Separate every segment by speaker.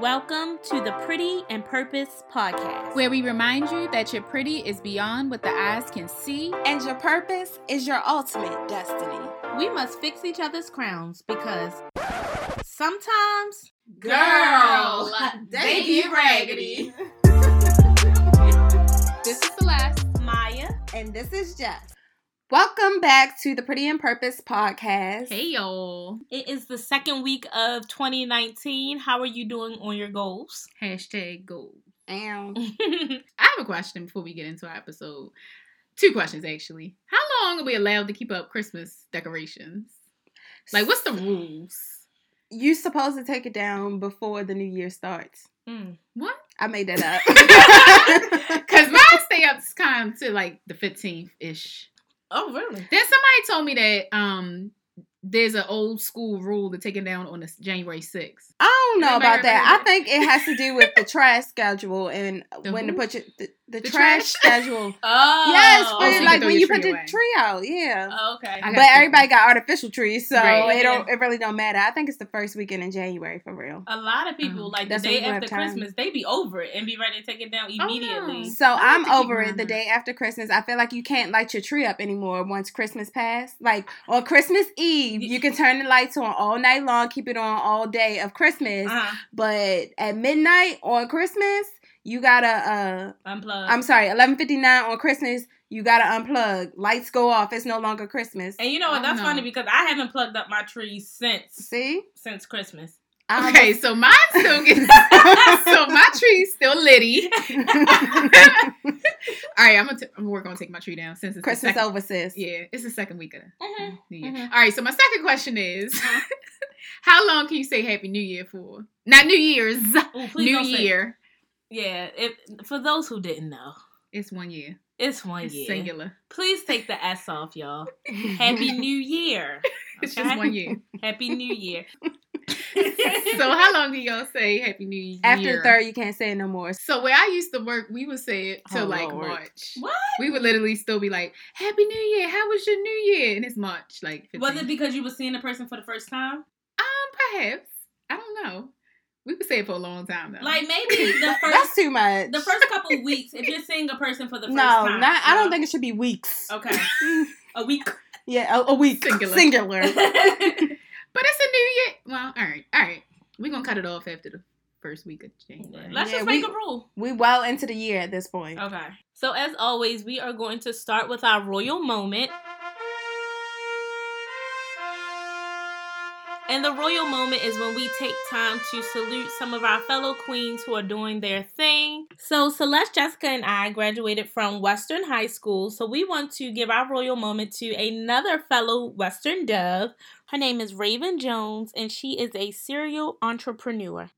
Speaker 1: Welcome to the Pretty and Purpose podcast.
Speaker 2: where we remind you that your pretty is beyond what the eyes can see.
Speaker 3: And your purpose is your ultimate destiny.
Speaker 1: we must fix each other's crowns because sometimes
Speaker 3: Girl,
Speaker 2: they get raggedy. This is Celeste.
Speaker 1: Maya.
Speaker 3: And this is Jess. Welcome back to the Pretty and Purpose podcast.
Speaker 2: Hey y'all.
Speaker 1: It is the second week of 2019. How are you doing on your goals?
Speaker 2: Hashtag gold.
Speaker 3: Ow.
Speaker 2: I have a question before we get into our episode. Two questions actually. How long are we allowed to keep up Christmas decorations? Like, what's the rules?
Speaker 3: You supposed to take it down before the new year starts.
Speaker 1: Mm.
Speaker 2: What?
Speaker 3: I made that up.
Speaker 2: Because mine stay up kind of to like the 15th ish.
Speaker 1: Oh, really?
Speaker 2: Then somebody told me that um there's an old school rule to take it down on the January 6th.
Speaker 3: I don't know
Speaker 2: Anybody
Speaker 3: about that. I think it has to do with the trash schedule and
Speaker 2: The
Speaker 3: when to put your the, the,
Speaker 2: The
Speaker 3: trash,
Speaker 2: trash?
Speaker 3: schedule.
Speaker 1: Oh.
Speaker 3: yes,
Speaker 2: so
Speaker 3: for,
Speaker 2: you can
Speaker 3: like
Speaker 2: throw
Speaker 3: when you put
Speaker 2: tree
Speaker 3: the tree out. Yeah.
Speaker 1: Oh, okay.
Speaker 3: But everybody got artificial trees, so
Speaker 2: Right.
Speaker 3: it don't. It really don't matter. I think it's the first weekend in January for real.
Speaker 1: A lot of people,
Speaker 2: Um,
Speaker 1: like
Speaker 3: that's when
Speaker 1: day
Speaker 3: we have
Speaker 1: after
Speaker 3: time.
Speaker 1: Christmas, they be over it and be ready to take it down
Speaker 2: Oh, no.
Speaker 1: immediately.
Speaker 3: So
Speaker 2: I
Speaker 3: I'm over it the day after Christmas. I feel like you can't light your tree up anymore once Christmas passed. Like on Christmas Eve, you can turn the lights on all night long, keep it on all day of Christmas.
Speaker 1: Uh-huh.
Speaker 3: But at midnight on Christmas, you gotta uh
Speaker 1: Unplug.
Speaker 3: I'm sorry, eleven fifty nine on Christmas, you gotta unplug. Lights go off. It's no longer Christmas.
Speaker 1: and you know what? That's
Speaker 2: no.
Speaker 1: funny because I haven't plugged up my tree since
Speaker 3: See?
Speaker 1: since Christmas.
Speaker 3: I
Speaker 2: Okay, so mine still gets so my tree's still litty. All right, I'm gonna t- I'm working on taking my tree down since it's
Speaker 3: Christmas
Speaker 2: second,
Speaker 3: over, sis.
Speaker 2: Yeah, it's the second week of the
Speaker 1: Mhm.
Speaker 2: New Year.
Speaker 1: Mhm.
Speaker 2: All right, so my second question is, how long can you say Happy New Year for? Not New Year's,
Speaker 1: Ooh,
Speaker 2: New
Speaker 1: don't say-
Speaker 2: Year.
Speaker 1: Yeah, if for those who didn't know,
Speaker 2: It's one year.
Speaker 1: it's one
Speaker 2: It's
Speaker 1: year.
Speaker 2: singular.
Speaker 1: Please take the S off, y'all. Happy New Year.
Speaker 2: It's just one year.
Speaker 1: Happy New Year.
Speaker 2: so how long do y'all say Happy New Year?
Speaker 3: After the third, you can't say it no more.
Speaker 2: So where I used to work, we would say it till
Speaker 3: Oh,
Speaker 2: like
Speaker 3: Lord.
Speaker 2: March.
Speaker 1: What?
Speaker 2: We would literally still be like, Happy New Year. How was your New Year? And it's March, like 15.
Speaker 1: Was it because you were seeing the person for the first time?
Speaker 2: Um, perhaps. I don't know. We would say it for a long time though.
Speaker 1: Like maybe the first
Speaker 3: That's too much.
Speaker 1: the first couple of weeks, if you're seeing a person for the first
Speaker 3: no,
Speaker 1: time.
Speaker 3: not. I don't think it should be weeks.
Speaker 1: Okay. A week.
Speaker 3: Yeah, a, a week.
Speaker 2: Singular.
Speaker 3: Singular.
Speaker 2: but it's a new year. Well, all right, all right. We're gonna cut it off after the first week of January.
Speaker 1: Let's
Speaker 3: Yeah,
Speaker 1: just make
Speaker 3: we-
Speaker 1: a rule.
Speaker 3: we well into the year at this point.
Speaker 1: Okay. So as always, we are going to start with our royal moment. And the royal moment is when we take time to salute some of our fellow queens who are doing their thing. So Celeste, Jessica, and I graduated from Western High School. So we want to give our royal moment to another fellow Western dove. Her name is Raven Jones, and she is a serial entrepreneur.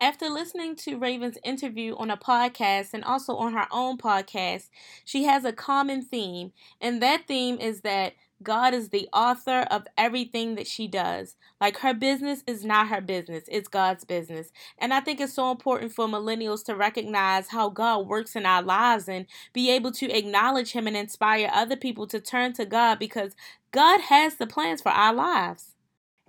Speaker 1: After listening to Raven's interview on a podcast and also on her own podcast, she has a common theme, and that theme is that God is the author of everything that she does. Like her business is not her business, it's God's business. And I think it's so important for millennials to recognize how God works in our lives and be able to acknowledge Him and inspire other people to turn to God because God has the plans for our lives.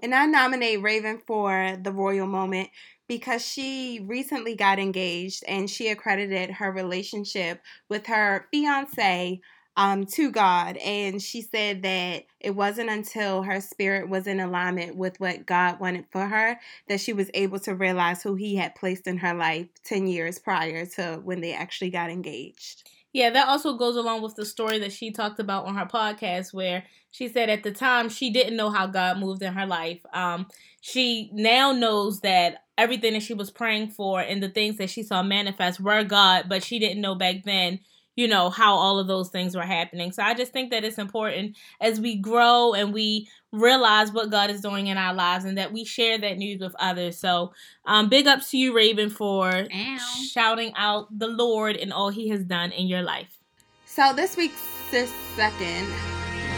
Speaker 3: And I nominate Raven for the royal moment because she recently got engaged and she accredited her relationship with her fiance um, to God. And she said that it wasn't until her spirit was in alignment with what God wanted for her that she was able to realize who He had placed in her life 10 years prior to when they actually got engaged.
Speaker 1: Yeah, that also goes along with the story that she talked about on her podcast, where she said at the time she didn't know how God moved in her life. Um, she now knows that everything that she was praying for and the things that she saw manifest were God, but she didn't know back then, you know, how all of those things were happening. So I just think that it's important as we grow and we realize what God is doing in our lives and that we share that news with others. So um, big ups to you, Raven, for
Speaker 2: Ow.
Speaker 1: shouting out the Lord and all He has done in your life.
Speaker 3: So this week's sis second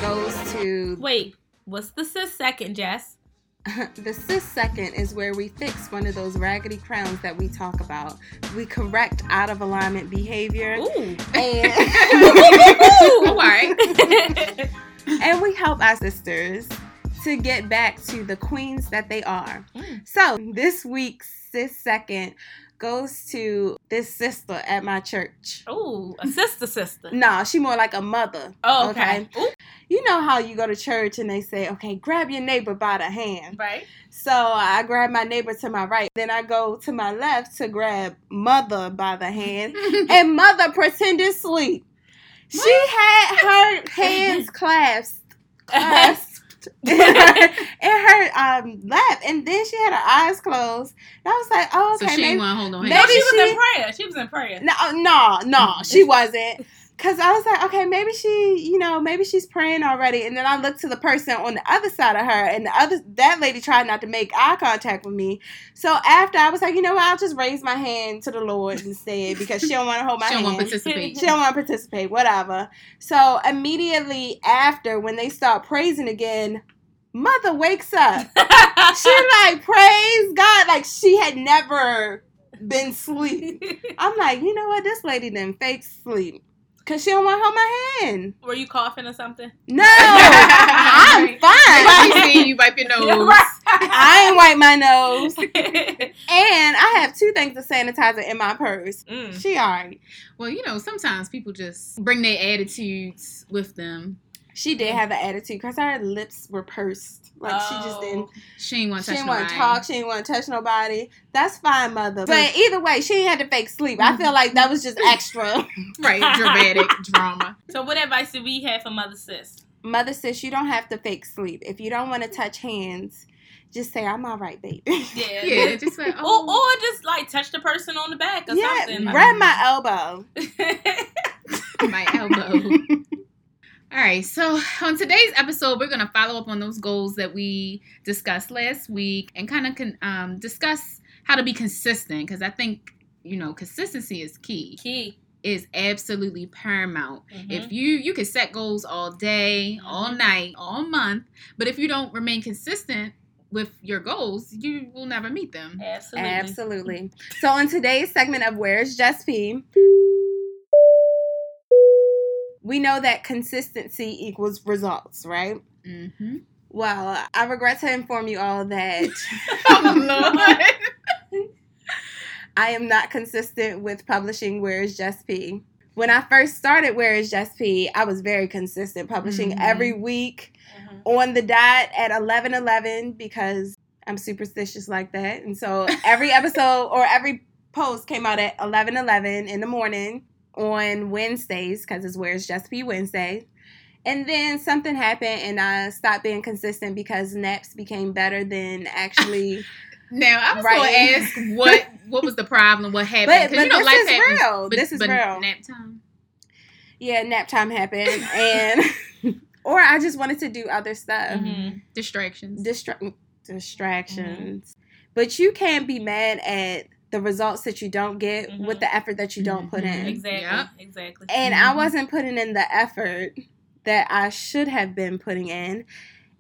Speaker 3: goes to
Speaker 1: Wait, what's the sis second, Jess?
Speaker 3: the sis second is where we fix one of those raggedy crowns that we talk about. We correct out of alignment behavior.
Speaker 1: Ooh.
Speaker 3: And,
Speaker 2: All right.
Speaker 3: and we help our sisters to get back to the queens that they are.
Speaker 1: Mm.
Speaker 3: So this week's sis second goes to this sister at my church.
Speaker 1: Oh, a sister, sister.
Speaker 3: No, she more like a mother.
Speaker 1: Oh, okay. Ooh,
Speaker 3: You know how you go to church and they say, okay, grab your neighbor by the hand.
Speaker 1: right.
Speaker 3: So I grab my neighbor to my right. Then I go to my left to grab mother by the hand. And mother pretended sleep. She had her hands clasped, clasped in her, in her um, lap. And then she had her eyes closed. And I was like, oh,
Speaker 2: so
Speaker 3: okay.
Speaker 2: she
Speaker 3: maybe,
Speaker 2: want to hold on.
Speaker 1: No, she was
Speaker 3: she-
Speaker 1: in prayer. She was in prayer.
Speaker 3: No, no, no, she wasn't. Cause I was like, okay, maybe she, you know, maybe she's praying already. And then I looked to the person on the other side of her, and the other that lady tried not to make eye contact with me. So after I was like, you know what, I'll just raise my hand to the Lord instead because she don't want to hold my hand.
Speaker 2: she don't want to participate.
Speaker 3: She don't want to participate, whatever. So immediately after, when they start praising again, mother wakes up. She like praise God, like she had never been sleep. I'm like, you know what? This lady didn't fake sleep. Cause she don't want to hold my hand.
Speaker 1: Were you coughing or something?
Speaker 3: No, I'm
Speaker 2: Everybody
Speaker 3: fine.
Speaker 2: seeing you see you wipe your nose.
Speaker 3: I ain't wipe my nose. And I have two things of sanitizer in my purse.
Speaker 1: Mm.
Speaker 3: She alright.
Speaker 2: Well, you know, sometimes people just bring their attitudes with them.
Speaker 3: She did have an attitude because her lips were pursed. Like she just oh. didn't.
Speaker 1: Oh.
Speaker 2: She ain't want to
Speaker 3: She
Speaker 2: touch
Speaker 3: didn't want
Speaker 2: nobody.
Speaker 3: to talk. She didn't want to touch nobody. That's fine, mother. But either way, she ain't had to fake sleep. I feel like that was just mm-hmm. extra.
Speaker 2: Right, dramatic drama.
Speaker 1: So, what advice do we have for Mother Sis?
Speaker 3: Mother says you don't have to fake sleep. If you don't want to touch hands, just say I'm all right, baby.
Speaker 1: Yeah.
Speaker 2: Yeah, just like
Speaker 1: Or,
Speaker 2: oh,
Speaker 1: or just like touch the person on the back or
Speaker 3: yeah,
Speaker 1: something.
Speaker 3: grab my elbow.
Speaker 2: my elbow. All right, so on today's episode, we're going to follow up on those goals that we discussed last week and kind of con- um, discuss how to be consistent because I think, you know, consistency is key,
Speaker 1: Key.
Speaker 2: is absolutely paramount.
Speaker 1: Mhm.
Speaker 2: If you you can set goals all day, all
Speaker 1: Mhm.
Speaker 2: night, all month, but if you don't remain consistent with your goals, you will never meet them.
Speaker 1: Absolutely.
Speaker 3: Absolutely. So on today's segment of Where's Just P, we know that consistency equals results, right?
Speaker 2: Mm-hmm.
Speaker 3: Well, I regret to inform you all that
Speaker 2: oh
Speaker 3: I am not consistent with publishing Where is Just P. When I first started Where is Just P, I was very consistent, publishing
Speaker 2: Mhm.
Speaker 3: every week
Speaker 1: Mhm.
Speaker 3: on the dot at 11 11 because I'm superstitious like that. And so every episode or every post came out at 11 11 in the morning on Wednesdays because it's where it's Just P Wednesday. And then something happened and I stopped being consistent because naps became better than actually.
Speaker 2: Now I was to ask what what was the problem, what happened?
Speaker 3: but but
Speaker 2: you know
Speaker 3: this
Speaker 2: life
Speaker 3: is
Speaker 2: happens.
Speaker 3: real.
Speaker 2: But,
Speaker 3: this is real.
Speaker 2: Nap time.
Speaker 3: yeah, nap time happened. And. or I just wanted to do other stuff.
Speaker 1: Mhm.
Speaker 2: Distractions.
Speaker 3: Distra- distractions. But you can't be mad at the results that you don't get
Speaker 1: Mhm.
Speaker 3: with the effort that you don't put in.
Speaker 2: Mhm.
Speaker 1: Exactly.
Speaker 2: Yep.
Speaker 1: Exactly.
Speaker 3: And I
Speaker 2: Mhm.
Speaker 3: wasn't putting in the effort that I should have been putting in.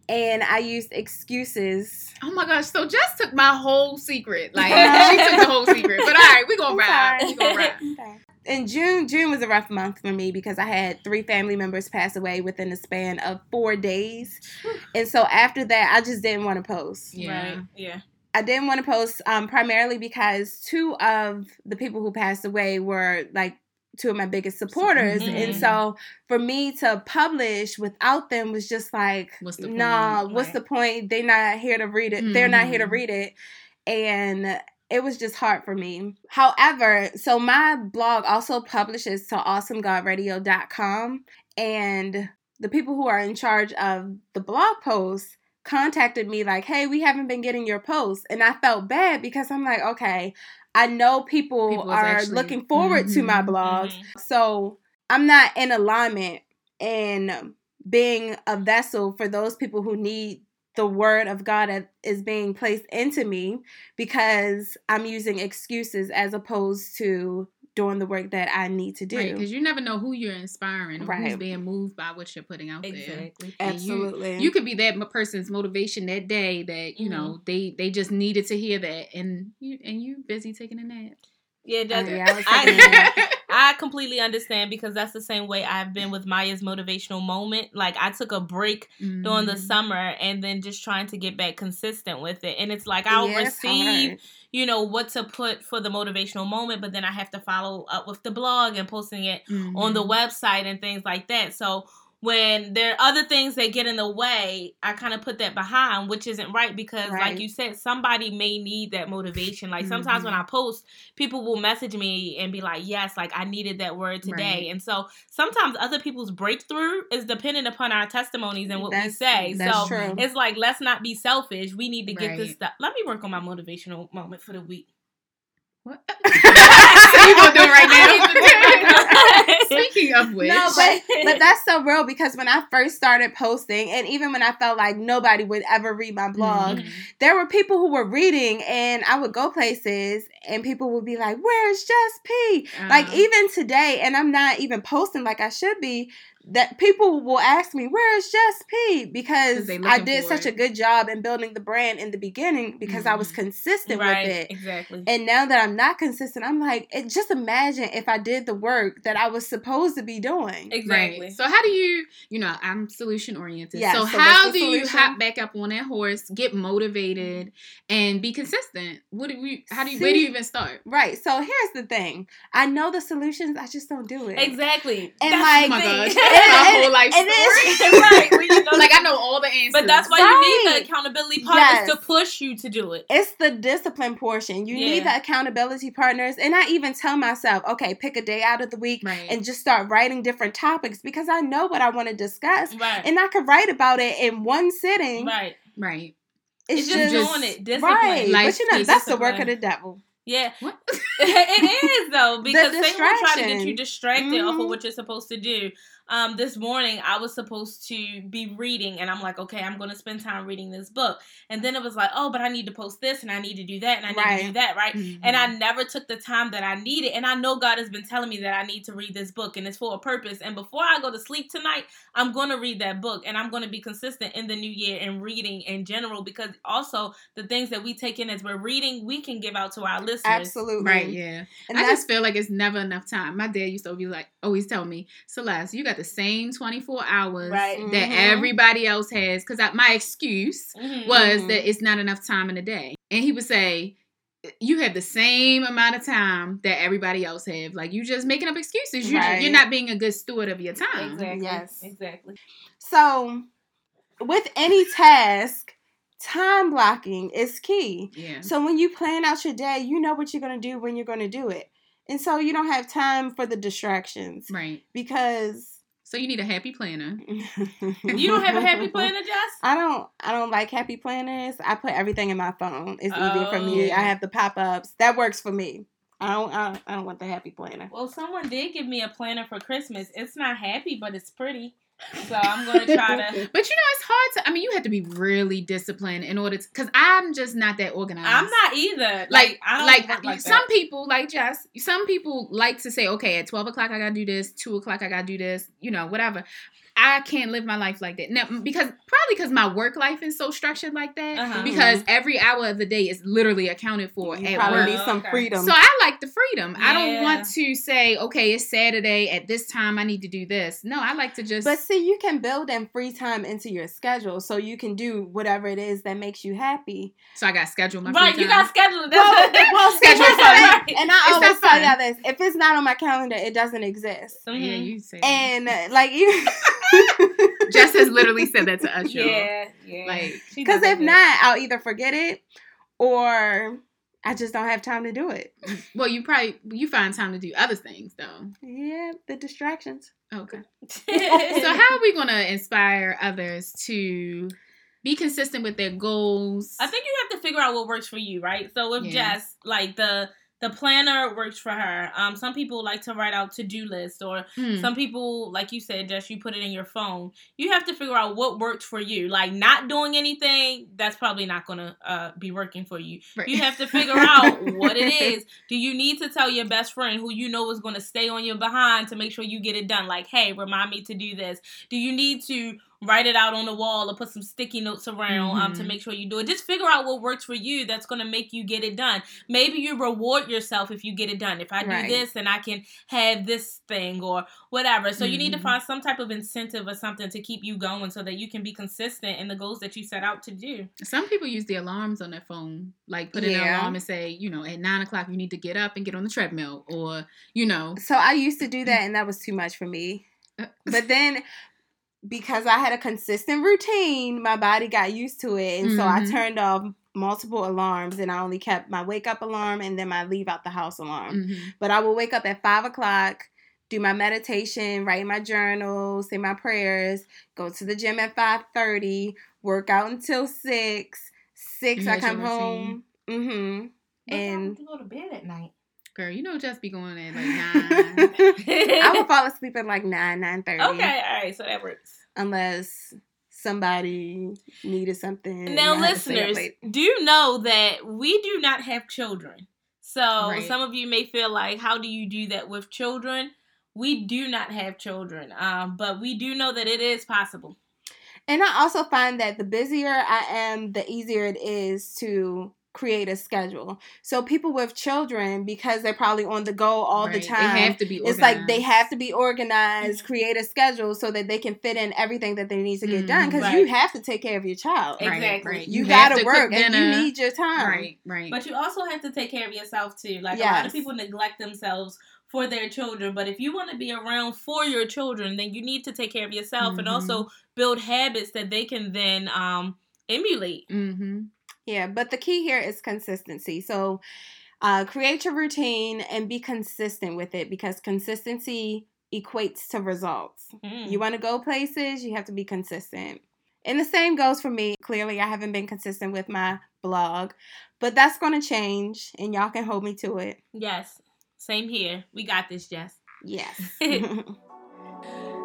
Speaker 3: And I used excuses.
Speaker 2: Oh my gosh! So Jess took my whole secret. Like she took the whole secret. But all right, we gonna
Speaker 3: I'm
Speaker 2: ride.
Speaker 3: sorry.
Speaker 2: We gonna ride.
Speaker 3: Okay. In June, June was a rough month for me because I had three family members pass away within the span of four days. And so after that, I just didn't want to post.
Speaker 2: Yeah.
Speaker 1: Right. Yeah.
Speaker 3: I didn't want to post um, primarily because two of the people who passed away were like two of my biggest supporters.
Speaker 1: Mhm.
Speaker 3: And so for me to publish without them was just like,
Speaker 2: What's the
Speaker 3: nah,
Speaker 2: point?
Speaker 3: what's
Speaker 1: Right.
Speaker 3: the point? They're not here to read it. They're not here to
Speaker 2: Mhm.
Speaker 3: read it. And it was just hard for me. However, so my blog also publishes to awesomegodradio.com. And the people who are in charge of the blog posts contacted me like, hey, we haven't been getting your posts. And I felt bad because I'm like, okay, I know people,
Speaker 2: People
Speaker 3: are
Speaker 2: actually-
Speaker 3: looking forward to my
Speaker 2: Mhm,
Speaker 3: blogs.
Speaker 1: mhm.
Speaker 3: So I'm not in alignment in being a vessel for those people who need the word of God that is being placed into me because I'm using excuses as opposed to doing the work that I need to do.
Speaker 2: Right, because you never know who you're inspiring or who's
Speaker 3: Right.
Speaker 2: being moved by what you're putting out there.
Speaker 1: Exactly.
Speaker 2: And you-
Speaker 3: Absolutely.
Speaker 2: You could be that person's motivation that day that you know they they just needed to hear that, and you and you busy taking a nap.
Speaker 1: Yeah,
Speaker 3: Oh,
Speaker 1: just,
Speaker 3: yeah, I
Speaker 1: I. I completely understand because that's the same way I've been with Maya's motivational moment. Like I took a break during the
Speaker 2: Mhm.
Speaker 1: summer and then just trying to get back consistent with it. And it's like I'll
Speaker 3: Yeah, it's
Speaker 1: receive,
Speaker 3: hard.
Speaker 1: You know, what to put for the motivational moment, but then I have to follow up with the blog and posting it on the
Speaker 2: Mhm.
Speaker 1: website and things like that. So when there are other things that get in the way, I kind of put that behind, which isn't right because,
Speaker 3: Right.
Speaker 1: like you said, somebody may need that motivation. Like sometimes when
Speaker 2: Mhm.
Speaker 1: I post, people will message me and be like, Yes, like I needed that word today.
Speaker 2: Right.
Speaker 1: And so sometimes other people's breakthrough is dependent upon our testimonies and what
Speaker 3: That's-
Speaker 1: we say. so
Speaker 3: true.
Speaker 1: it's like, let's not be selfish. We need to get this
Speaker 2: Right.
Speaker 1: stuff. Let me work on my motivational moment for the week.
Speaker 2: What? so you gonna do it right now? Speaking of which,
Speaker 3: No, but but that's so real because when I first started posting, and even when I felt like nobody would ever read my blog,
Speaker 2: Mhm.
Speaker 3: there were people who were reading, and I would go places, and people would be like, "Where's Just P?" Like
Speaker 2: Uh-huh.
Speaker 3: even today, and I'm not even posting like I should be. That people will ask me, "Where's Just P?" Because I did such
Speaker 2: it.
Speaker 3: a good job in building the brand in the beginning because I was
Speaker 2: Mhm.
Speaker 3: consistent
Speaker 1: right,
Speaker 3: with it.
Speaker 1: exactly.
Speaker 3: And now that I'm not consistent, I'm like, it, just imagine if I did the work that I was supposed to be doing.
Speaker 1: exactly.
Speaker 2: Right. So how do you, you know, I'm solution oriented.
Speaker 3: Yes,
Speaker 2: so,
Speaker 3: so
Speaker 2: how
Speaker 3: what's the
Speaker 2: do you hop back up on that horse, get motivated, and be consistent? What do you? How do you? where do you even start?
Speaker 3: Right. So here's the thing. I know the solutions, I just don't do it.
Speaker 1: Exactly.
Speaker 3: And
Speaker 1: That's
Speaker 3: like-
Speaker 2: Oh my gosh,
Speaker 1: thing.
Speaker 2: that's my
Speaker 3: And-
Speaker 2: whole life
Speaker 3: and it's-
Speaker 2: story.
Speaker 1: right. you know
Speaker 2: like I know all the answers.
Speaker 1: But that's why you need the accountability partners
Speaker 3: Yes.
Speaker 1: to push you to do it.
Speaker 3: It's the discipline portion. You need the accountability partners. And I even tell myself, okay, pick a day out of the week
Speaker 2: right.
Speaker 3: and just start writing different topics because I know what I want to discuss.
Speaker 1: Right.
Speaker 3: And I could write about it in one sitting.
Speaker 1: right.
Speaker 2: right.
Speaker 3: It's,
Speaker 1: It's just,
Speaker 3: just,
Speaker 1: doing it. Discipline.
Speaker 3: right.
Speaker 2: Life
Speaker 3: but you know, that's the work of the devil.
Speaker 1: Yeah.
Speaker 2: What?
Speaker 1: it is though because Satan will try to get you distracted off of
Speaker 3: Mhm.
Speaker 1: what you're supposed to do. Um, this morning I was supposed to be reading, and I'm like, okay, I'm going to spend time reading this book, and then it was like, oh, but I need to post this, and I need to do that, and I need to do that, right?
Speaker 2: Mhm.
Speaker 1: And I never took the time that I needed, and I know God has been telling me that I need to read this book, and it's for a purpose. And before I go to sleep tonight, I'm going to read that book, and I'm going to be consistent in the new year and reading in general, because also the things that we take in as we're reading, we can give out to our listeners.
Speaker 3: Absolutely.
Speaker 2: Right, yeah.
Speaker 3: And
Speaker 2: I just feel like it's never enough time. My dad used to be like, always tell me, Celeste, you got the same 24 hours
Speaker 1: Right.
Speaker 2: that
Speaker 3: Mhm.
Speaker 2: everybody else has. Because my excuse
Speaker 1: Mhm.
Speaker 2: was
Speaker 3: Mhm.
Speaker 2: that it's not enough time in a day. And he would say, you have the same amount of time that everybody else have. Like you're just making up excuses. You
Speaker 3: Right.
Speaker 2: you're not being a good steward of your time.
Speaker 1: Exactly.
Speaker 3: Yes.
Speaker 1: Exactly.
Speaker 3: So, with any task, time blocking is key.
Speaker 2: Yeah.
Speaker 3: So, when you plan out your day, you know what you're going to do when you're going to do it. And so, you don't have time for the distractions
Speaker 2: Right.
Speaker 3: because
Speaker 2: So you need a happy planner.
Speaker 1: You don't have a happy planner, Jess?
Speaker 3: I don't I don't like happy planners. I put everything in my phone. It's easier for
Speaker 1: Oh,
Speaker 3: me. I have the pop-ups. That works for me. I don't I don't, I don't want the happy planner.
Speaker 1: Well, someone did give me a planner for Christmas. It's not happy, but it's pretty. So I'm gonna try to.
Speaker 2: But you know, it's hard to. I mean, you have to be really disciplined in order to. Because I'm just not that organized.
Speaker 1: I'm not either. Like,
Speaker 2: like
Speaker 1: I don't
Speaker 2: like,
Speaker 1: like
Speaker 2: some people like Jess. Some people like to say, okay, at twelve o'clock I gotta do this. Two o'clock I gotta do this. You know, whatever. I can't live my life like that now because probably because my work life is so structured like that.
Speaker 1: Uh-huh.
Speaker 2: Because every hour of the day is literally accounted for
Speaker 3: You
Speaker 2: at
Speaker 3: probably
Speaker 2: work.
Speaker 3: need some
Speaker 1: Okay.
Speaker 3: freedom.
Speaker 2: So I like the freedom. I don't want to say, okay, it's Saturday at this time. I need to do this. No, I like to just.
Speaker 3: But see, you can build in free time into your schedule so you can do whatever it is that makes you happy.
Speaker 2: so I got to schedule my
Speaker 1: Right,
Speaker 2: free
Speaker 1: you got scheduled.
Speaker 3: Well,
Speaker 1: That's
Speaker 3: well,
Speaker 2: Schedule
Speaker 3: schedule
Speaker 2: fun.
Speaker 1: Right.
Speaker 3: And I
Speaker 2: It's
Speaker 3: always
Speaker 2: not
Speaker 3: tell y'all this: if it's not on my calendar, it doesn't exist.
Speaker 2: yeah,
Speaker 1: Mhm.
Speaker 2: you say.
Speaker 3: And uh, like you,
Speaker 2: Jess has literally said that to us, y'all.
Speaker 1: Yeah, yeah.
Speaker 2: Like,
Speaker 3: because if not, I'll either forget it or I just don't have time to do it.
Speaker 2: well, you probably you find time to do other things though.
Speaker 3: Yeah, the distractions.
Speaker 2: Okay. So how are we going to inspire others to be consistent with their goals?
Speaker 1: I think you have to figure out what works for you, right? So with
Speaker 2: Yeah.
Speaker 1: Jess, like the the planner works for her. Um, some people like to write out to do lists, or
Speaker 2: Hmm.
Speaker 1: some people, like you said, just you put it in your phone. You have to figure out what works for you. Like not doing anything, that's probably not gonna uh, be working for you.
Speaker 2: Right.
Speaker 1: You have to figure out what it is. Do you need to tell your best friend who you know is going to stay on your behind to make sure you get it done? Like, hey, remind me to do this. Do you need to write it out on the wall or put some sticky notes around um, to
Speaker 2: Mhm.
Speaker 1: make sure you do it. Just figure out what works for you that's going to make you get it done. Maybe you reward yourself if you get it done. If I do this, then I can have this thing or whatever. So you need to
Speaker 2: Mhm.
Speaker 1: find some type of incentive or something to keep you going so that you can be consistent in the goals that you set out to do.
Speaker 2: Some people use the alarms on their phone, like put in an
Speaker 3: Yeah.
Speaker 2: alarm and say, you know, at nine o'clock you need to get up and get on the treadmill, or you know,
Speaker 3: So I used to do that, and that was too much for me.
Speaker 2: Uh,
Speaker 3: But then, because I had a consistent routine, my body got used to it, and so I
Speaker 2: Mhm.
Speaker 3: turned off multiple alarms, and I only kept my wake up alarm and then my leave out the house alarm.
Speaker 2: mhm.
Speaker 3: But I will wake up at five o'clock, do my meditation, write my journal, say my prayers, go to the gym at five thirty, work out until six. Six, I come home. Mm-hmm. And
Speaker 1: you go to bed at night?
Speaker 2: Girl, you know, just be going at like nine.
Speaker 3: I will fall asleep at like nine, nine thirty.
Speaker 1: Okay, all right, so that works.
Speaker 3: Unless somebody needed something.
Speaker 1: Now,
Speaker 3: I had to stay up
Speaker 1: listeners,
Speaker 3: late.
Speaker 1: do know that we do not have children. So
Speaker 2: Right.
Speaker 1: some of you may feel like, how do you do that with children? We do not have children, um, but we do know that it is possible.
Speaker 3: And I also find that the busier I am, the easier it is to create a schedule. So people with children, because they're probably on the go all the time,
Speaker 2: They have to be.
Speaker 3: it's like they have to be organized, create a schedule so that they can fit in everything that they need to get done.
Speaker 2: Mhm.
Speaker 3: Because
Speaker 1: Right.
Speaker 3: you have to take care of your child.
Speaker 1: Right.
Speaker 2: Right,
Speaker 1: Exactly.
Speaker 2: right.
Speaker 3: You,
Speaker 2: have
Speaker 3: gotta
Speaker 2: to
Speaker 3: work and you need your time.
Speaker 2: Right, right.
Speaker 1: But you also have to take care of yourself too. Like a lot of people neglect themselves for their children, but if you want to be around for your children, then you need to take care of yourself and
Speaker 2: Mhm.
Speaker 1: also build habits that they can then um, emulate.
Speaker 2: mm-hmm.
Speaker 3: Yeah, but the key here is consistency. So uh, create your routine and be consistent with it because consistency equates to results.
Speaker 1: Mm.
Speaker 3: You want to go places, you have to be consistent. And the same goes for me. Clearly, I haven't been consistent with my blog, but that's going to change and y'all can hold me to it.
Speaker 1: Yes, same here. We got this, Jess.
Speaker 3: Yes.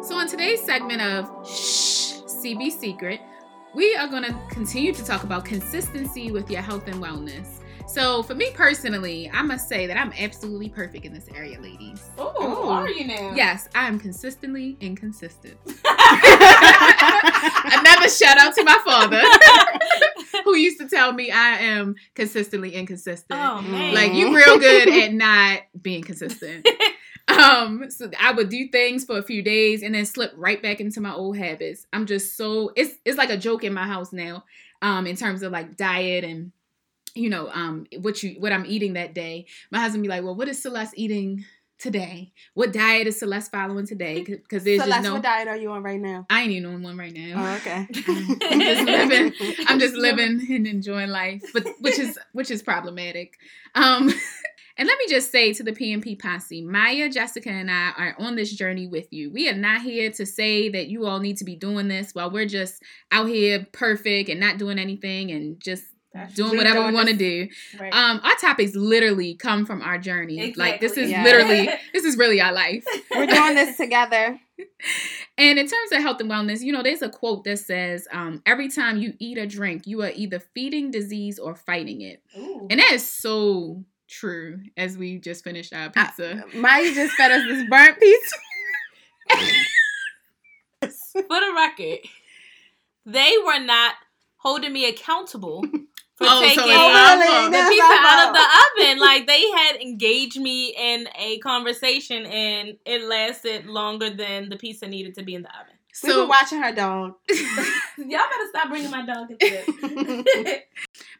Speaker 2: So, in today's segment of Shh, CB Secret, we are going to continue to talk about consistency with your health and wellness. So, for me personally, I must say that I'm absolutely perfect in this area, ladies.
Speaker 1: Oh, are you now?
Speaker 2: Yes, I am consistently inconsistent. Another shout out to my father, who used to tell me I am consistently inconsistent.
Speaker 1: oh man.
Speaker 2: Like you real good at not being consistent. Um, so I would do things for a few days and then slip right back into my old habits. I'm just so it's it's like a joke in my house now, um, in terms of like diet and you know, um, what you what I'm eating that day. My husband be like, "Well, what is Celeste eating today? What diet is Celeste following today?" Because there's
Speaker 3: so
Speaker 2: just no.
Speaker 3: what diet are you on right now?
Speaker 2: I ain't even on one right now.
Speaker 3: Oh, okay.
Speaker 2: I'm just living. I'm just living and enjoying life, but which is which is problematic. Um, and let me just say to the PMP posse, Maya, Jessica, and I are on this journey with you. We are not here to say that you all need to be doing this while we're just out here perfect and not doing anything and just
Speaker 1: That's
Speaker 2: doing whatever we want to do.
Speaker 1: right.
Speaker 2: Um, our topics literally come from our journey. Like this is
Speaker 3: Yeah.
Speaker 2: literally this is really our life.
Speaker 3: We're doing this together.
Speaker 2: And in terms of health and wellness, you know, there's a quote that says, um, every time you eat or drink, you are either feeding disease or fighting it.
Speaker 1: Ooh.
Speaker 2: And that is so true as we just finished our
Speaker 3: I-
Speaker 2: pizza.
Speaker 3: Maya just fed us this burnt pizza.
Speaker 1: For the record, they were not holding me accountable for
Speaker 2: Oh,
Speaker 1: taking
Speaker 2: it's our oh,
Speaker 1: the pizza out of the oven. Like they had engaged me in a conversation, and it lasted longer than the pizza needed to be in the oven.
Speaker 3: we were watching her dog.
Speaker 1: Y'all better stop bringing my dog into this.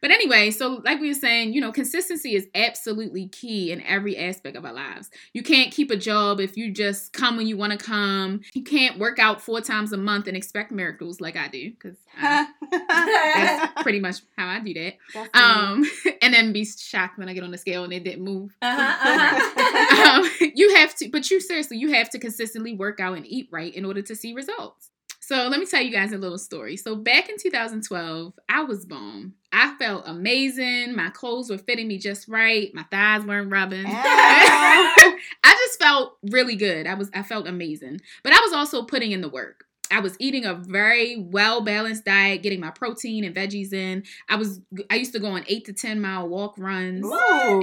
Speaker 2: But anyway, so like we were saying, you know, consistency is absolutely key in every aspect of our lives. You can't keep a job if you just come when you want to come. You can't work out four times a month and expect miracles like I do, because that's pretty much how I do that. Um, and then be shocked when I get on the scale and it didn't move.
Speaker 1: uh-huh, uh-huh.
Speaker 2: um, you have to, but you seriously, you have to consistently work out and eat right in order to see results. So let me tell you guys a little story. So back in 2012, I was bomb. I felt amazing. My clothes were fitting me just right. My thighs weren't rubbing. I just felt really good. I was I felt amazing. But I was also putting in the work. I was eating a very well balanced diet, getting my protein and veggies in. I was I used to go on 8 to 10 mile walk runs.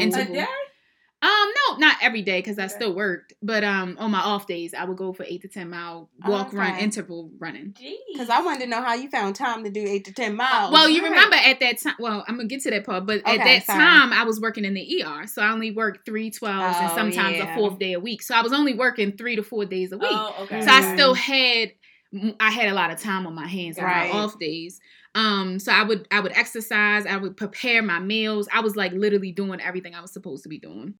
Speaker 2: Into-
Speaker 1: A day?
Speaker 2: Um, no, not every day because I still worked, but um, on my off days, I would go for eight to ten mile walk, run, interval running.
Speaker 3: Because I wanted to know how you found time to do eight to ten miles.
Speaker 2: Well, you
Speaker 1: right.
Speaker 2: remember at that time. Well, I'm gonna get to that part, but at that
Speaker 3: sorry.
Speaker 2: time, I was working in the ER, so I only worked three twelves and
Speaker 3: Oh,
Speaker 2: sometimes
Speaker 3: yeah.
Speaker 2: a fourth day a week. So I was only working three to four days a week.
Speaker 1: Oh, okay.
Speaker 2: So I still had I had a lot of time on my hands on
Speaker 3: Right.
Speaker 2: my off days. Um, so I would I would exercise, I would prepare my meals. I was like literally doing everything I was supposed to be doing.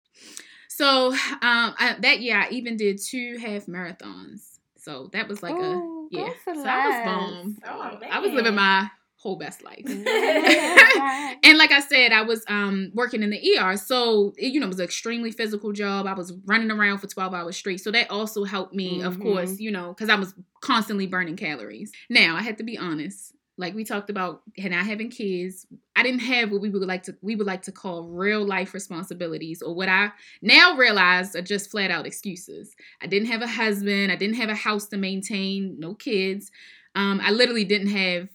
Speaker 2: So um I, that year I even did two half marathons. So that was like
Speaker 3: Ooh,
Speaker 2: a yeah. So I was bomb.
Speaker 1: Oh,
Speaker 2: I was living my whole best life. And like I said, I was um working in the ER, so it, you know it was an extremely physical job. I was running around for twelve hours straight, so that also helped me, of
Speaker 3: Mhm.
Speaker 2: course, you know, because I was constantly burning calories. Now I had to be honest. Like we talked about, and I having kids, I didn't have what we would like to we would like to call real life responsibilities, or what I now realize are just flat out excuses. I didn't have a husband, I didn't have a house to maintain, no kids. Um, I literally didn't have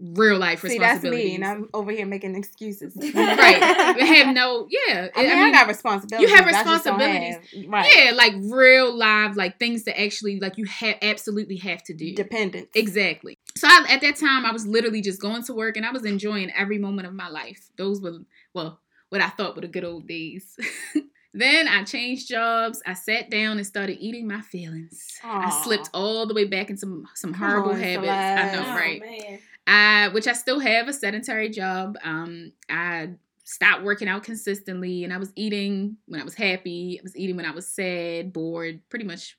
Speaker 2: real life
Speaker 3: See, that's
Speaker 2: responsibilities.
Speaker 3: me, and I'm over here making excuses.
Speaker 2: right. I have no, yeah.
Speaker 3: I mean, I, got responsibilities.
Speaker 2: you have
Speaker 3: I just don't
Speaker 2: responsibilities.
Speaker 3: have- right?
Speaker 2: yeah, like real live, like things that actually, like you have absolutely have to do.
Speaker 3: Dependence.
Speaker 2: Exactly. So I, at that time, I was literally just going to work and I was enjoying every moment of my life. Those were, well, what I thought were the good old days. then I changed jobs. I sat down and started eating my feelings. I slipped all the way back into some, some horrible
Speaker 3: on,
Speaker 2: habits. I know,
Speaker 3: Celeste.
Speaker 1: Oh,
Speaker 2: right?
Speaker 1: man.
Speaker 2: I, which I still have a sedentary job. Um, I stopped working out consistently, and I was eating when I was happy. I was eating when I was sad, bored, pretty much,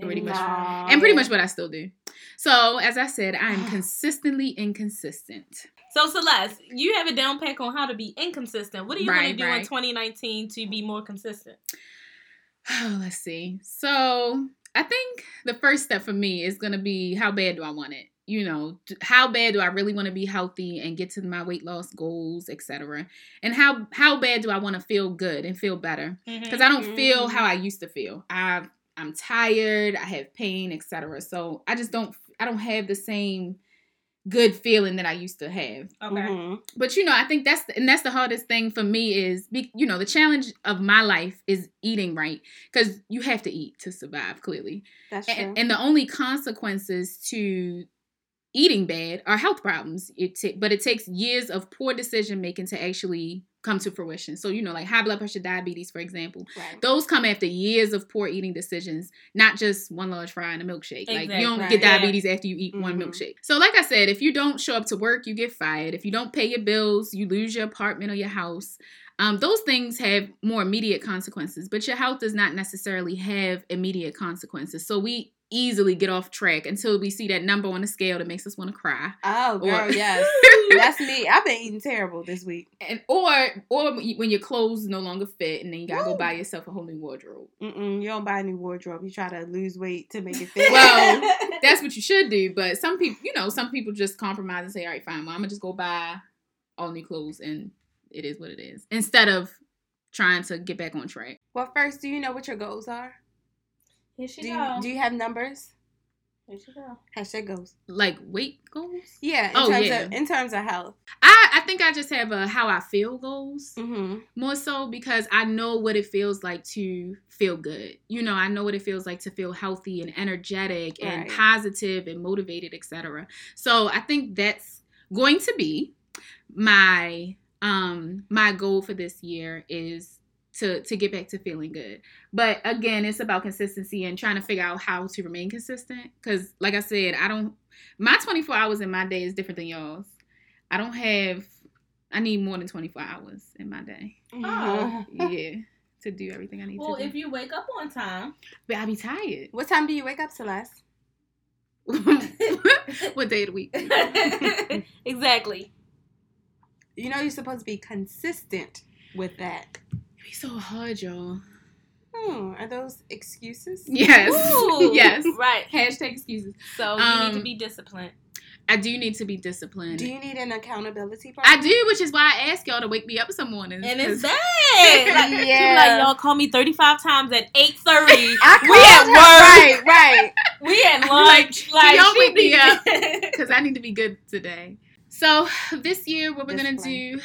Speaker 2: pretty much, and pretty much what I still do. So, as I said, I am consistently inconsistent.
Speaker 1: So Celeste, you have a down pack on how to be inconsistent. What are you going to do in 2019 to be more consistent?
Speaker 2: Oh, let's see. So, I think the first step for me is going to be how bad do I want it? You know, how bad do I really want to be healthy and get to my weight loss goals, etc. And how how bad do I want to feel good and feel better? Because I don't feel how I used to feel. I I'm tired. I have pain, etc. So I just don't I don't have the same good feeling that I used to have.
Speaker 1: Okay.
Speaker 3: Mhm.
Speaker 2: But you know, I think that's the, and that's the hardest thing for me is be, you know the challenge of my life is eating right because you have to eat to survive clearly,
Speaker 3: That's true.
Speaker 2: and, and the only consequences to eating bad are health problems. It ta- but it takes years of poor decision making to actually come to fruition. So you know, like high blood pressure, diabetes, for example,
Speaker 3: right.
Speaker 2: those come after years of poor eating decisions, not just one large fry and a milkshake. Like you don't
Speaker 3: Exactly.
Speaker 2: get diabetes after you eat one
Speaker 3: Mhm.
Speaker 2: milkshake. So like I said, if you don't show up to work, you get fired. If you don't pay your bills, you lose your apartment or your house. Um, those things have more immediate consequences, but your health does not necessarily have immediate consequences. So we easily get off track until we see that number on the scale that makes us want to cry.
Speaker 3: Oh, girl,
Speaker 2: Or-
Speaker 3: yes. That's me. I've been eating terrible this week.
Speaker 2: And or or when your clothes no longer fit and then you gotta go buy yourself a whole new wardrobe.
Speaker 3: Mm-mm, you don't buy a new wardrobe. You try to lose weight to make it fit.
Speaker 2: Well, that's what you should do. But some people, you know, some people just compromise and say, all right, fine, well, I'm gonna just go buy all new clothes and it is what it is. Instead of trying to get back on track.
Speaker 3: well, first, do you know what your goals are?
Speaker 1: Here she
Speaker 3: Do
Speaker 1: go.
Speaker 3: you, do you have numbers?
Speaker 1: Here she go.
Speaker 3: Hashtag goals.
Speaker 2: Like weight goals.
Speaker 3: Yeah. In
Speaker 2: Oh,
Speaker 3: terms
Speaker 2: yeah.
Speaker 3: of in terms of health.
Speaker 2: I, I think I just have a how I feel goals.
Speaker 3: Mm-hmm.
Speaker 2: More so because I know what it feels like to feel good. You know, I know what it feels like to feel healthy and energetic and positive and motivated, etc. So I think that's going to be my um my goal for this year is to to get back to feeling good. But again, it's about consistency and trying to figure out how to remain consistent cuz like I said, I don't my 24 hours in my day is different than yours. I don't have I need more than 24 hours in my day.
Speaker 1: Oh.
Speaker 2: Yeah. To do everything I need
Speaker 1: Well,
Speaker 2: to do.
Speaker 1: if you wake up on time,
Speaker 2: but I be tired.
Speaker 3: What time do you wake up, Celeste?
Speaker 2: what day of the week?
Speaker 1: exactly.
Speaker 3: You know you're supposed to be consistent with that.
Speaker 2: It be so hard, y'all.
Speaker 3: Hmm, are those excuses?
Speaker 2: Yes.
Speaker 1: Ooh,
Speaker 2: yes.
Speaker 1: Right.
Speaker 2: Hashtag excuses.
Speaker 1: So you need to
Speaker 2: Um,
Speaker 1: be disciplined.
Speaker 2: I do need to be disciplined.
Speaker 3: Do you need an accountability partner?
Speaker 2: I do, which is why I ask y'all to wake me up some mornings.
Speaker 1: And it's
Speaker 2: 'cause-
Speaker 1: bad. Like,
Speaker 3: Yeah.
Speaker 1: like, y'all call me 35 times at 8.30.
Speaker 3: I
Speaker 1: We at
Speaker 3: called her. Right, right.
Speaker 1: we at lunch.
Speaker 2: Like,
Speaker 1: Like,
Speaker 2: y'all
Speaker 1: she
Speaker 2: wake me
Speaker 1: be-
Speaker 2: up. because I need to be good today. So this year, what we're gonna do,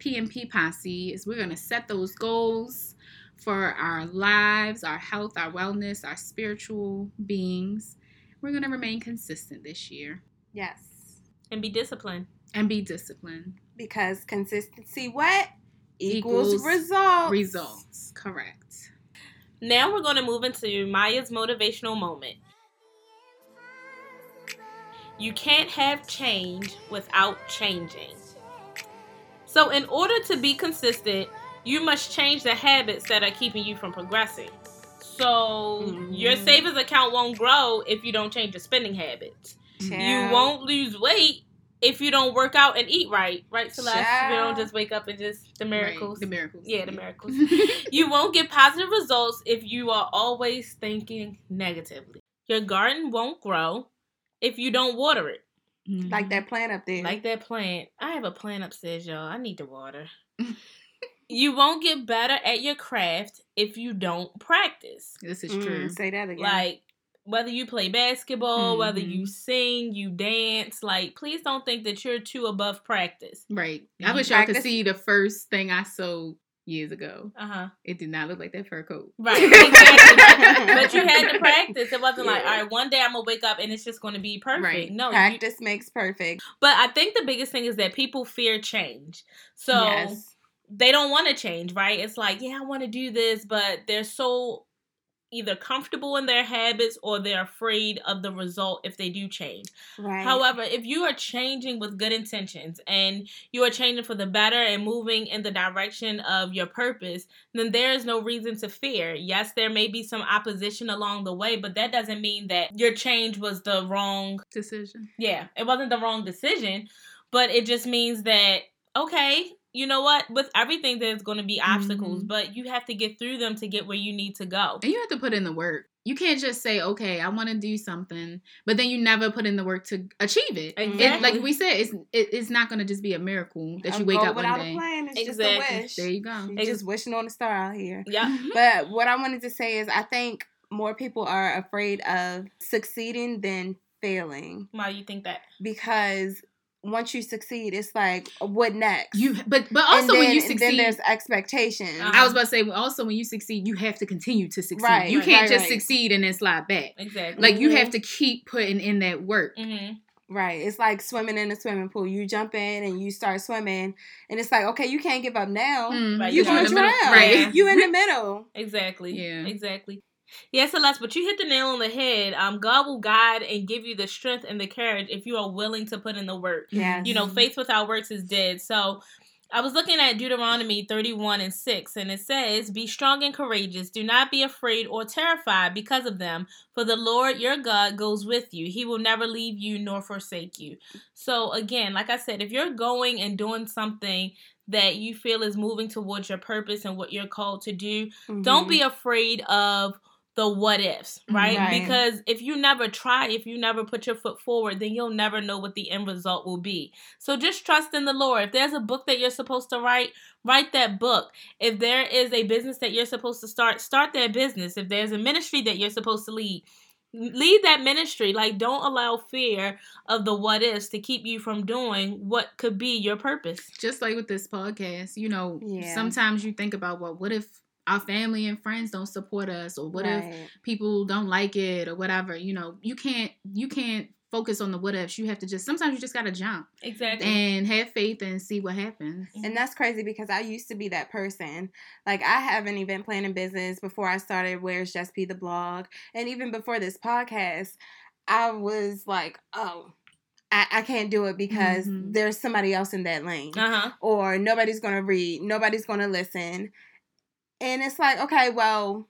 Speaker 2: PMP Posse, is we're gonna set those goals for our lives, our health, our wellness, our spiritual beings. We're going to remain consistent this year
Speaker 3: Yes.
Speaker 1: And be disciplined.
Speaker 2: and be disciplined.
Speaker 3: Because consistency what? Equals,
Speaker 2: Equals
Speaker 3: results.
Speaker 2: Results. Correct.
Speaker 1: Now we're going to move into Maya's motivational moment. You can't have change without changing. So, in order to be consistent, you must change the habits that are keeping you from progressing. So, your
Speaker 3: Mhm.
Speaker 1: savings account won't grow if you don't change your spending habits. You won't lose weight if you don't work out and eat right. Right, Celeste? You don't just wake up and just the miracles.
Speaker 2: Right, The miracles.
Speaker 1: Yeah, the miracles. You won't get positive results if you are always thinking negatively. Your garden won't grow if you don't water it.
Speaker 3: Like that plant up there.
Speaker 1: Like that plant. I have a plant upstairs, y'all. I need to water. you won't get better at your craft if you don't practice.
Speaker 2: This is
Speaker 3: Mm,
Speaker 2: true.
Speaker 3: Say that again.
Speaker 1: Like, whether you play basketball, whether
Speaker 2: Mhm.
Speaker 1: you sing, you dance, like, please don't think that you're too above practice.
Speaker 2: Right. I
Speaker 1: You
Speaker 2: wish y'all could see the first thing I sewed years ago.
Speaker 1: Uh huh.
Speaker 2: It did not look like that fur coat.
Speaker 1: Right. Exactly. but you had to practice. It wasn't like, all right, one day I'm gonna wake up and it's just gonna be perfect.
Speaker 2: Right.
Speaker 1: No, you,
Speaker 3: Practice makes perfect.
Speaker 1: but I think the biggest thing is that people fear change. So
Speaker 3: yes.
Speaker 1: they don't want to change, right? It's like, yeah, I want to do this, but they're so either comfortable in their habits or they're afraid of the result if they do change.
Speaker 3: Right.
Speaker 1: However, if you are changing with good intentions and you are changing for the better and moving in the direction of your purpose, then there is no reason to fear. Yes, there may be some opposition along the way, but that doesn't mean that your change was the wrong,
Speaker 2: Decision.
Speaker 1: yeah, it wasn't the wrong decision, but it just means that, okay, you know what? With everything, there's going to be obstacles,
Speaker 2: Mhm.
Speaker 1: but you have to get through them to get where you need to go.
Speaker 2: And you have to put in the work. You can't just say, okay, I want to do something, but then you never put in the work to achieve it.
Speaker 1: Exactly.
Speaker 2: It, like we said, it's it, it's not going to just be a miracle that you
Speaker 3: A
Speaker 2: wake
Speaker 3: goal
Speaker 2: up one day.
Speaker 3: a plan. It's
Speaker 1: Exactly.
Speaker 3: just a wish.
Speaker 2: There you go.
Speaker 3: You're just wishing on a star out here.
Speaker 1: yeah.
Speaker 3: But what I wanted to say is, I think more people are afraid of succeeding than failing
Speaker 1: Why do you think that?
Speaker 3: because once you succeed, it's like, what next?
Speaker 2: You, but but
Speaker 3: And
Speaker 2: also when
Speaker 3: then-
Speaker 2: you
Speaker 3: then
Speaker 2: succeed,
Speaker 3: there's expectations.
Speaker 1: Uh-huh.
Speaker 2: I was about to say, also when you succeed, you have to continue to succeed.
Speaker 3: Right,
Speaker 2: you can't
Speaker 3: right,
Speaker 2: just
Speaker 3: right.
Speaker 2: succeed and then slide back.
Speaker 1: Exactly.
Speaker 2: Like you
Speaker 3: Mhm.
Speaker 2: have to keep putting in that work.
Speaker 1: hmm
Speaker 3: Right. It's like swimming in a swimming pool. You jump in and you start swimming, and it's like, okay, you can't give up now.
Speaker 2: Mm,
Speaker 1: Right,
Speaker 3: You
Speaker 1: you're
Speaker 3: gonna
Speaker 1: in the middle.
Speaker 3: drown.
Speaker 2: Right.
Speaker 3: You in the middle.
Speaker 1: Exactly.
Speaker 2: Yeah.
Speaker 1: Exactly. Yeah, Celeste, but you hit the nail on the head. Um, God will guide and give you the strength and the courage if you are willing to put in the work.
Speaker 3: Yes.
Speaker 1: You know, faith without works is dead. So I was looking at Deuteronomy 31 and 6, and it says, Be strong and courageous. Do not be afraid or terrified because of them, for the Lord your God goes with you. He will never leave you nor forsake you. So, again, like I said, if you're going and doing something that you feel is moving towards your purpose and what you're called to do, don't
Speaker 3: Mhm.
Speaker 1: be afraid of the what ifs, right?
Speaker 3: Right.
Speaker 1: Because if you never try, if you never put your foot forward, then you'll never know what the end result will be. So just trust in the Lord. If there's a book that you're supposed to write, write that book. If there is a business that you're supposed to start, start that business. If there's a ministry that you're supposed to lead, lead that ministry. Like don't allow fear of the what ifs to keep you from doing what could be your purpose.
Speaker 2: Just like with this podcast, you know,
Speaker 3: Yeah.
Speaker 2: sometimes you think about, well, what if our family and friends don't support us, or what if people don't like it, or whatever. You know, you can't you can't focus on the what ifs. You have to just sometimes you just gotta jump
Speaker 1: Exactly.
Speaker 2: and have faith and see what happens.
Speaker 3: And that's crazy because I used to be that person. Like I have an event planning business before I started Where's Just P the blog. And even before this podcast, I was like, oh, I, I can't do it because
Speaker 2: Mhm.
Speaker 3: there's somebody else in that lane.
Speaker 1: uh-huh.
Speaker 3: Or nobody's gonna read, nobody's gonna listen. And it's like, okay, well,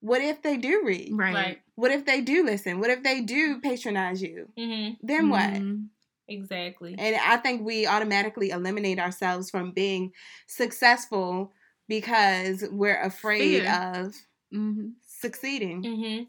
Speaker 3: what if they do read?
Speaker 2: Right.
Speaker 1: Right.
Speaker 3: What if they do listen? What if they do patronize you?
Speaker 1: Mhm.
Speaker 3: Then what?
Speaker 2: Mhm.
Speaker 1: Exactly.
Speaker 3: And I think we automatically eliminate ourselves from being successful because we're afraid
Speaker 2: Fear.
Speaker 3: of
Speaker 2: Mhm.
Speaker 3: succeeding.
Speaker 1: hmm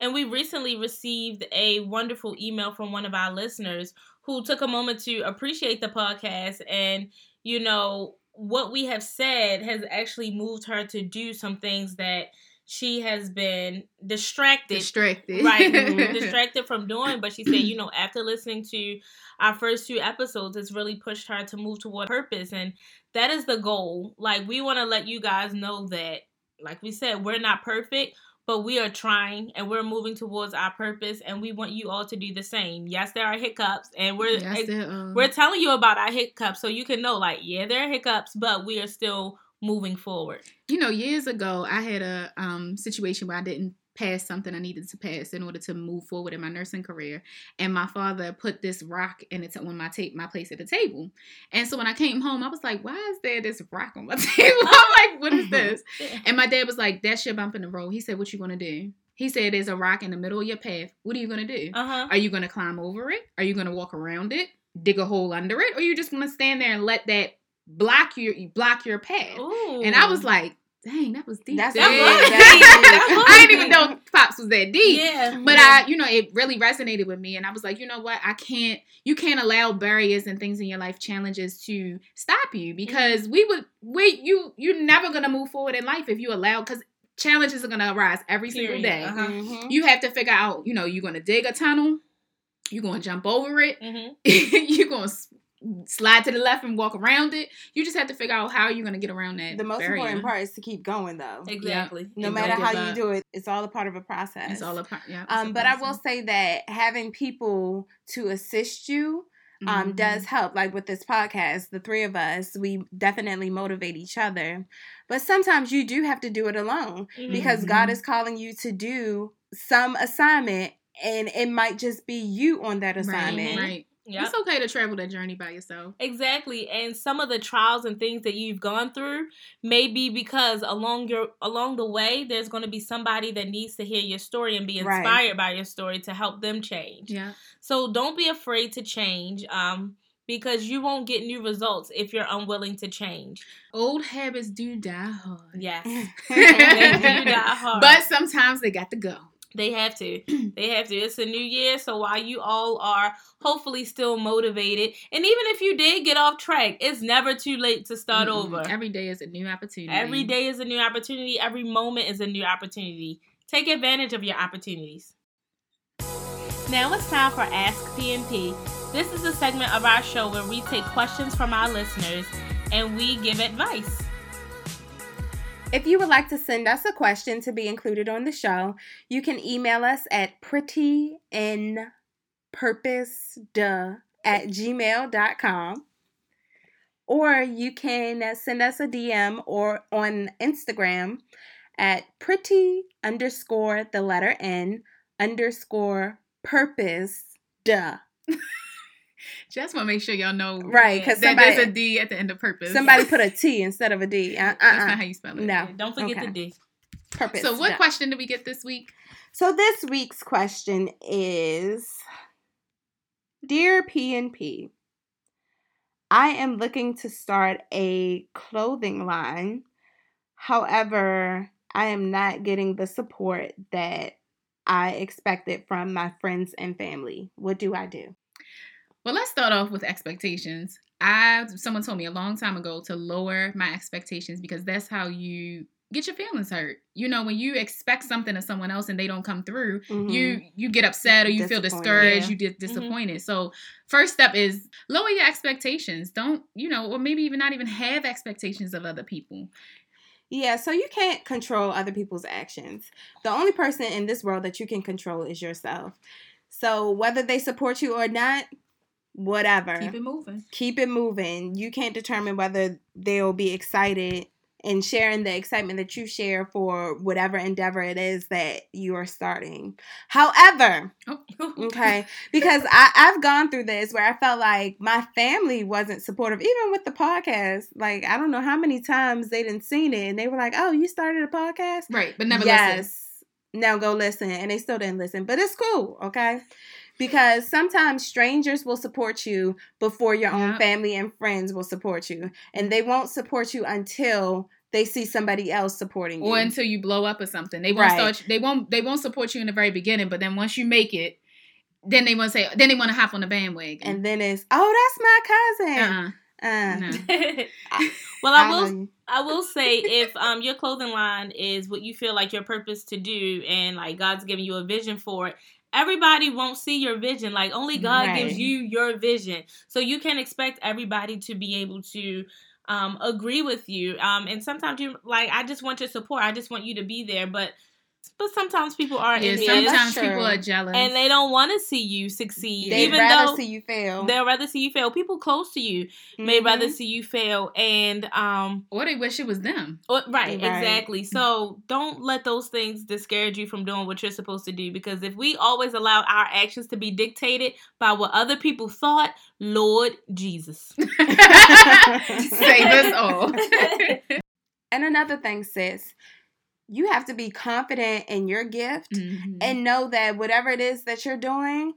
Speaker 1: And we recently received a wonderful email from one of our listeners who took a moment to appreciate the podcast and, you know, what we have said has actually moved her to do some things that she has been distracted
Speaker 2: Distracted.
Speaker 1: right mm-hmm, distracted from doing but she said you know after listening to our first two episodes it's really pushed her to move toward purpose and that is the goal like we want to let you guys know that like we said, we're not perfect, but we are trying and we're moving towards our purpose and we want you all to do the same. Yes, there are hiccups and we're
Speaker 2: Yes, um,
Speaker 1: we're telling you about our hiccups so you can know like, yeah, there are hiccups, but we are still moving forward.
Speaker 2: you know, years ago, I had a um, situation where I didn't pass something I needed to pass in order to move forward in my nursing career, and my father put this rock in it on my tape, my place at the table. And so when I came home, I was like, "Why is there this rock on my table?" I'm like, "What is this?" And my dad was like, "That's your bump in the road." He said, "What you gonna do?" He said, "There's a rock in the middle of your path. What are you gonna do?
Speaker 1: Uh-huh.
Speaker 2: Are you gonna climb over it? Are you gonna walk around it, dig a hole under it, or you just gonna stand there and let that block your block your path?"
Speaker 1: Ooh.
Speaker 2: And I was like, dang, that was deep.
Speaker 3: That's
Speaker 2: Dang.
Speaker 3: deep.
Speaker 1: That's deep.
Speaker 2: I didn't even know Pops was that deep.
Speaker 1: yeah.
Speaker 2: But I, you know, it really resonated with me. And I was like, you know what? I can't, you can't allow barriers and things in your life, challenges to stop you because we would, we, you, you're never going to move forward in life if you allow, because challenges are going to arise every single day.
Speaker 1: Uh-huh.
Speaker 3: Mhm.
Speaker 2: You have to figure out, you know, you're going to dig a tunnel, you're going to jump over it,
Speaker 1: hmm
Speaker 2: you're going to slide to the left and walk around it. You just have to figure out how you're going to get around that.
Speaker 3: The most
Speaker 2: barrier.
Speaker 3: important part is to keep going, though.
Speaker 1: Exactly.
Speaker 3: No
Speaker 2: And
Speaker 3: matter how
Speaker 2: give
Speaker 3: you
Speaker 2: up.
Speaker 3: do it, it's all a part of a process.
Speaker 2: It's all a part. Yeah.
Speaker 3: Um,
Speaker 2: a
Speaker 3: but I will say that having people to assist you um,
Speaker 2: Mhm.
Speaker 3: does help. Like with this podcast, the three of us, we definitely motivate each other. But sometimes you do have to do it alone
Speaker 1: Mhm.
Speaker 3: because God
Speaker 2: Mhm.
Speaker 3: is calling you to do some assignment, and it might just be you on that
Speaker 2: Right,
Speaker 3: assignment.
Speaker 2: Right.
Speaker 1: Yep.
Speaker 2: It's okay to travel that journey by yourself.
Speaker 1: Exactly. And some of the trials and things that you've gone through may be because along your along the way there's going to be somebody that needs to hear your story and be
Speaker 3: Right.
Speaker 1: inspired by your story to help them change.
Speaker 2: Yeah.
Speaker 1: So don't be afraid to change um because you won't get new results if you're unwilling to change.
Speaker 2: Old habits do die hard.
Speaker 1: Yes.
Speaker 2: they
Speaker 1: do die hard.
Speaker 2: But sometimes they got to go.
Speaker 1: They have to. They have to. It's a new year, so while you all are hopefully still motivated, and even if you did get off track, it's never too late to start
Speaker 2: Mm-mm.
Speaker 1: over.
Speaker 2: Every day is a new opportunity.
Speaker 1: Every day is a new opportunity. Every moment is a new opportunity. Take advantage of your opportunities. Now it's time for Ask PNP. This is a segment of our show where we take questions from our listeners and we give advice.
Speaker 3: If you would like to send us a question to be included on the show, you can email us at prettyinpurposeduh at gmail.com. Or you can send us a DM or on Instagram at pretty underscore the letter N underscore purpose duh.
Speaker 2: Just want to make sure y'all know
Speaker 3: Right, because
Speaker 2: that there's a
Speaker 3: somebody,
Speaker 2: D at the end of purpose.
Speaker 3: somebody put a T instead of a D. Uh, uh,
Speaker 2: That's
Speaker 3: uh.
Speaker 2: not how you spell it.
Speaker 3: No.
Speaker 1: Don't forget
Speaker 3: Okay.
Speaker 1: the D.
Speaker 3: Purpose.
Speaker 2: So, what
Speaker 3: duh.
Speaker 2: question did we get this week?
Speaker 3: So this week's question is Dear P and P, I am looking to start a clothing line. However, I am not getting the support that I expected from my friends and family. What do I do?
Speaker 2: Well, let's start off with expectations. I someone told me a long time ago to lower my expectations because that's how you get your feelings hurt. You know, when you expect something of someone else and they don't come through,
Speaker 3: Mhm.
Speaker 2: you you get upset or you feel discouraged,
Speaker 1: Yeah.
Speaker 2: you get disappointed. So, first step is lower your expectations. Don't, you know, or maybe even not even have expectations of other people.
Speaker 3: Yeah, so you can't control other people's actions. The only person in this world that you can control is yourself. So whether they support you or not, whatever.
Speaker 2: Keep it moving.
Speaker 3: keep it moving. You can't determine whether they'll be excited and sharing the excitement that you share for whatever endeavor it is that you are starting. However,
Speaker 2: Oh,
Speaker 3: okay, because I, I've gone through this where I felt like my family wasn't supportive, even with the podcast. Like, I don't know how many times they didn't seen it and they were like, Oh, you started a podcast?
Speaker 2: right, but never
Speaker 3: yes.
Speaker 2: listen.
Speaker 3: Now go listen. And they still didn't listen. But it's cool, okay? Because sometimes strangers will support you before your own family and friends will support you. And they won't support you until they see somebody else supporting you.
Speaker 2: Or until you blow up or something. They won't
Speaker 3: Right.
Speaker 2: start they won't they won't support you in the very beginning, but then once you make it, then they want to say then they want to hop on the bandwagon.
Speaker 3: and then it's, oh, that's my cousin.
Speaker 2: uh-uh.
Speaker 3: Uh,
Speaker 2: No.
Speaker 1: well, I
Speaker 3: I
Speaker 1: will. I will say if um your clothing line is what you feel like your purpose to do and like God's giving you a vision for it, everybody won't see your vision. Like only God gives you your vision. So you can't expect everybody to be able to um, agree with you. Um, and sometimes you like, I just want your support. I just want you to be there. But but sometimes people are
Speaker 2: Yeah,
Speaker 1: envious,
Speaker 2: sometimes people are jealous.
Speaker 1: and they don't want to see you succeed,
Speaker 3: They'd
Speaker 1: even
Speaker 3: rather
Speaker 1: though
Speaker 3: see you fail.
Speaker 1: they'd rather see you fail. People close to you may
Speaker 3: Mhm.
Speaker 1: rather see you fail, and um,
Speaker 2: or they wish it was them.
Speaker 1: or- right,
Speaker 3: Right.
Speaker 1: exactly. So don't let those things discourage you from doing what you're supposed to do. Because if we always allow our actions to be dictated by what other people thought, Lord Jesus.
Speaker 2: Save us all.
Speaker 3: And another thing, sis, you have to be confident in your gift
Speaker 2: Mhm.
Speaker 3: and know that whatever it is that you're doing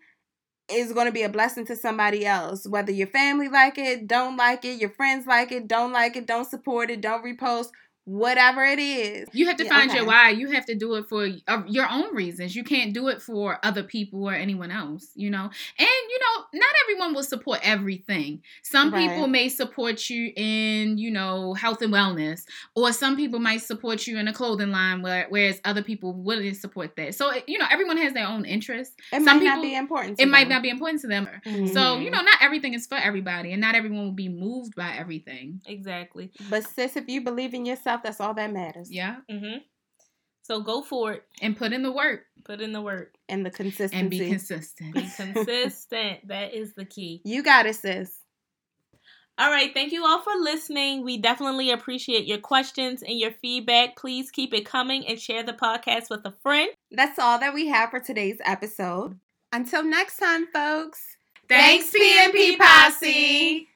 Speaker 3: is going to be a blessing to somebody else. Whether your family like it, don't like it, your friends like it, don't like it, don't support it, don't repost, whatever it is.
Speaker 2: You have to
Speaker 3: Yeah,
Speaker 2: find
Speaker 3: okay.
Speaker 2: your why. You have to do it for uh, your own reasons. You can't do it for other people or anyone else, you know? And, you know, not everyone will support everything. Some
Speaker 3: Right.
Speaker 2: people may support you in, you know, health and wellness, or some people might support you in a clothing line, where, whereas other people wouldn't support that. So, you know, everyone has their own interests.
Speaker 3: It
Speaker 2: Some
Speaker 3: might
Speaker 2: people-
Speaker 3: not be important. To
Speaker 2: It might not be important to them. So,
Speaker 3: Mhm.
Speaker 2: you know, not everything is for everybody, and not everyone will be moved by everything.
Speaker 1: exactly.
Speaker 3: But sis, if you believe in yourself, that's all that matters.
Speaker 2: Yeah.
Speaker 1: hmm So go for it.
Speaker 2: And put in the work
Speaker 1: Put in the work.
Speaker 3: And the consistency.
Speaker 2: and be consistent.
Speaker 1: Be consistent. that is the key.
Speaker 3: you got it, sis.
Speaker 1: All right. Thank you all for listening. We definitely appreciate your questions and your feedback. Please keep it coming and share the podcast with a friend.
Speaker 3: That's all that we have for today's episode. Until next time, folks.
Speaker 2: Thanks, PNP Posse.